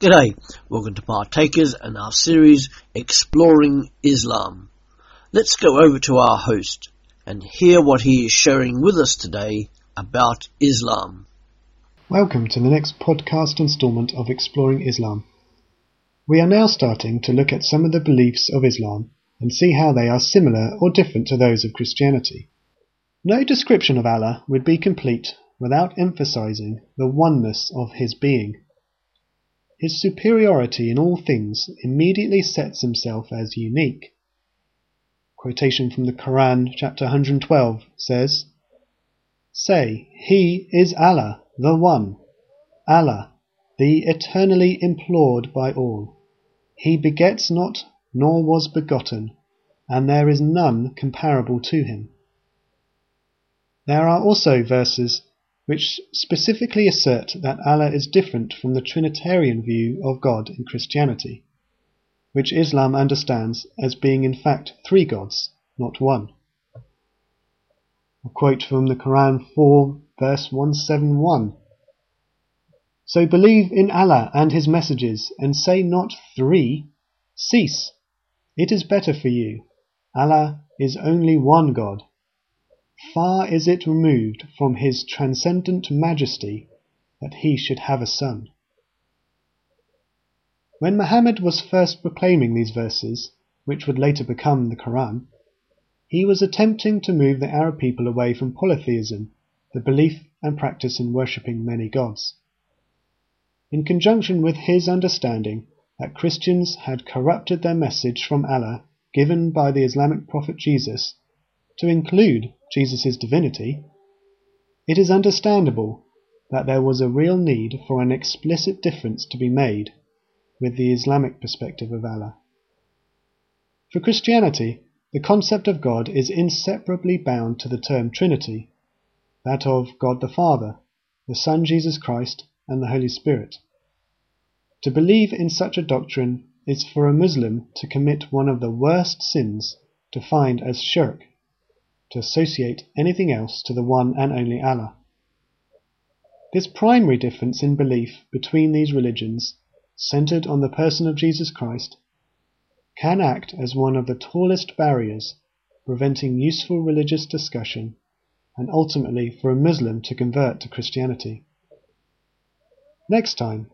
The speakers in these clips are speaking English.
G'day, welcome to Partakers and our series Exploring Islam. Let's go over to our host and hear what he is sharing with us today about Islam. Welcome to the next podcast installment of Exploring Islam. We are now starting to look at some of the beliefs of Islam and see how they are similar or different to those of Christianity. No description of Allah would be complete without emphasizing the oneness of His being. His superiority in all things immediately sets himself as unique. Quotation from the Quran, chapter 112, says, Say, He is Allah, the One, Allah, the eternally implored by all. He begets not, nor was begotten, and there is none comparable to him. There are also verses which specifically assert that Allah is different from the Trinitarian view of God in Christianity, which Islam understands as being in fact three gods, not one. A quote from the Quran 4, verse 171. So believe in Allah and His messages, and say not three. Cease. It is better for you. Allah is only one God. Far is it removed from his transcendent majesty that he should have a son. When Muhammad was first proclaiming these verses, which would later become the Quran, he was attempting to move the Arab people away from polytheism, the belief and practice in worshipping many gods. In conjunction with his understanding that Christians had corrupted their message from Allah given by the Islamic prophet Jesus to include Jesus' divinity, it is understandable that there was a real need for an explicit difference to be made with the Islamic perspective of Allah. For Christianity, the concept of God is inseparably bound to the term Trinity, that of God the Father, the Son Jesus Christ, and the Holy Spirit. To believe in such a doctrine is for a Muslim to commit one of the worst sins defined as shirk to associate anything else to the one and only Allah. This primary difference in belief between these religions, centered on the person of Jesus Christ, can act as one of the tallest barriers preventing useful religious discussion and ultimately for a Muslim to convert to Christianity. Next time,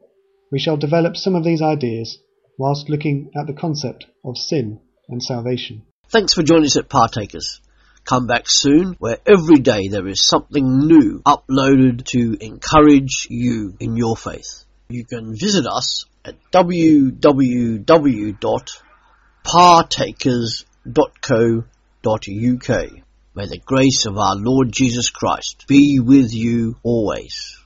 we shall develop some of these ideas whilst looking at the concept of sin and salvation. Thanks for joining us at Partakers. Come back soon where every day there is something new uploaded to encourage you in your faith. You can visit us at www.partakers.co.uk. May the grace of our Lord Jesus Christ be with you always.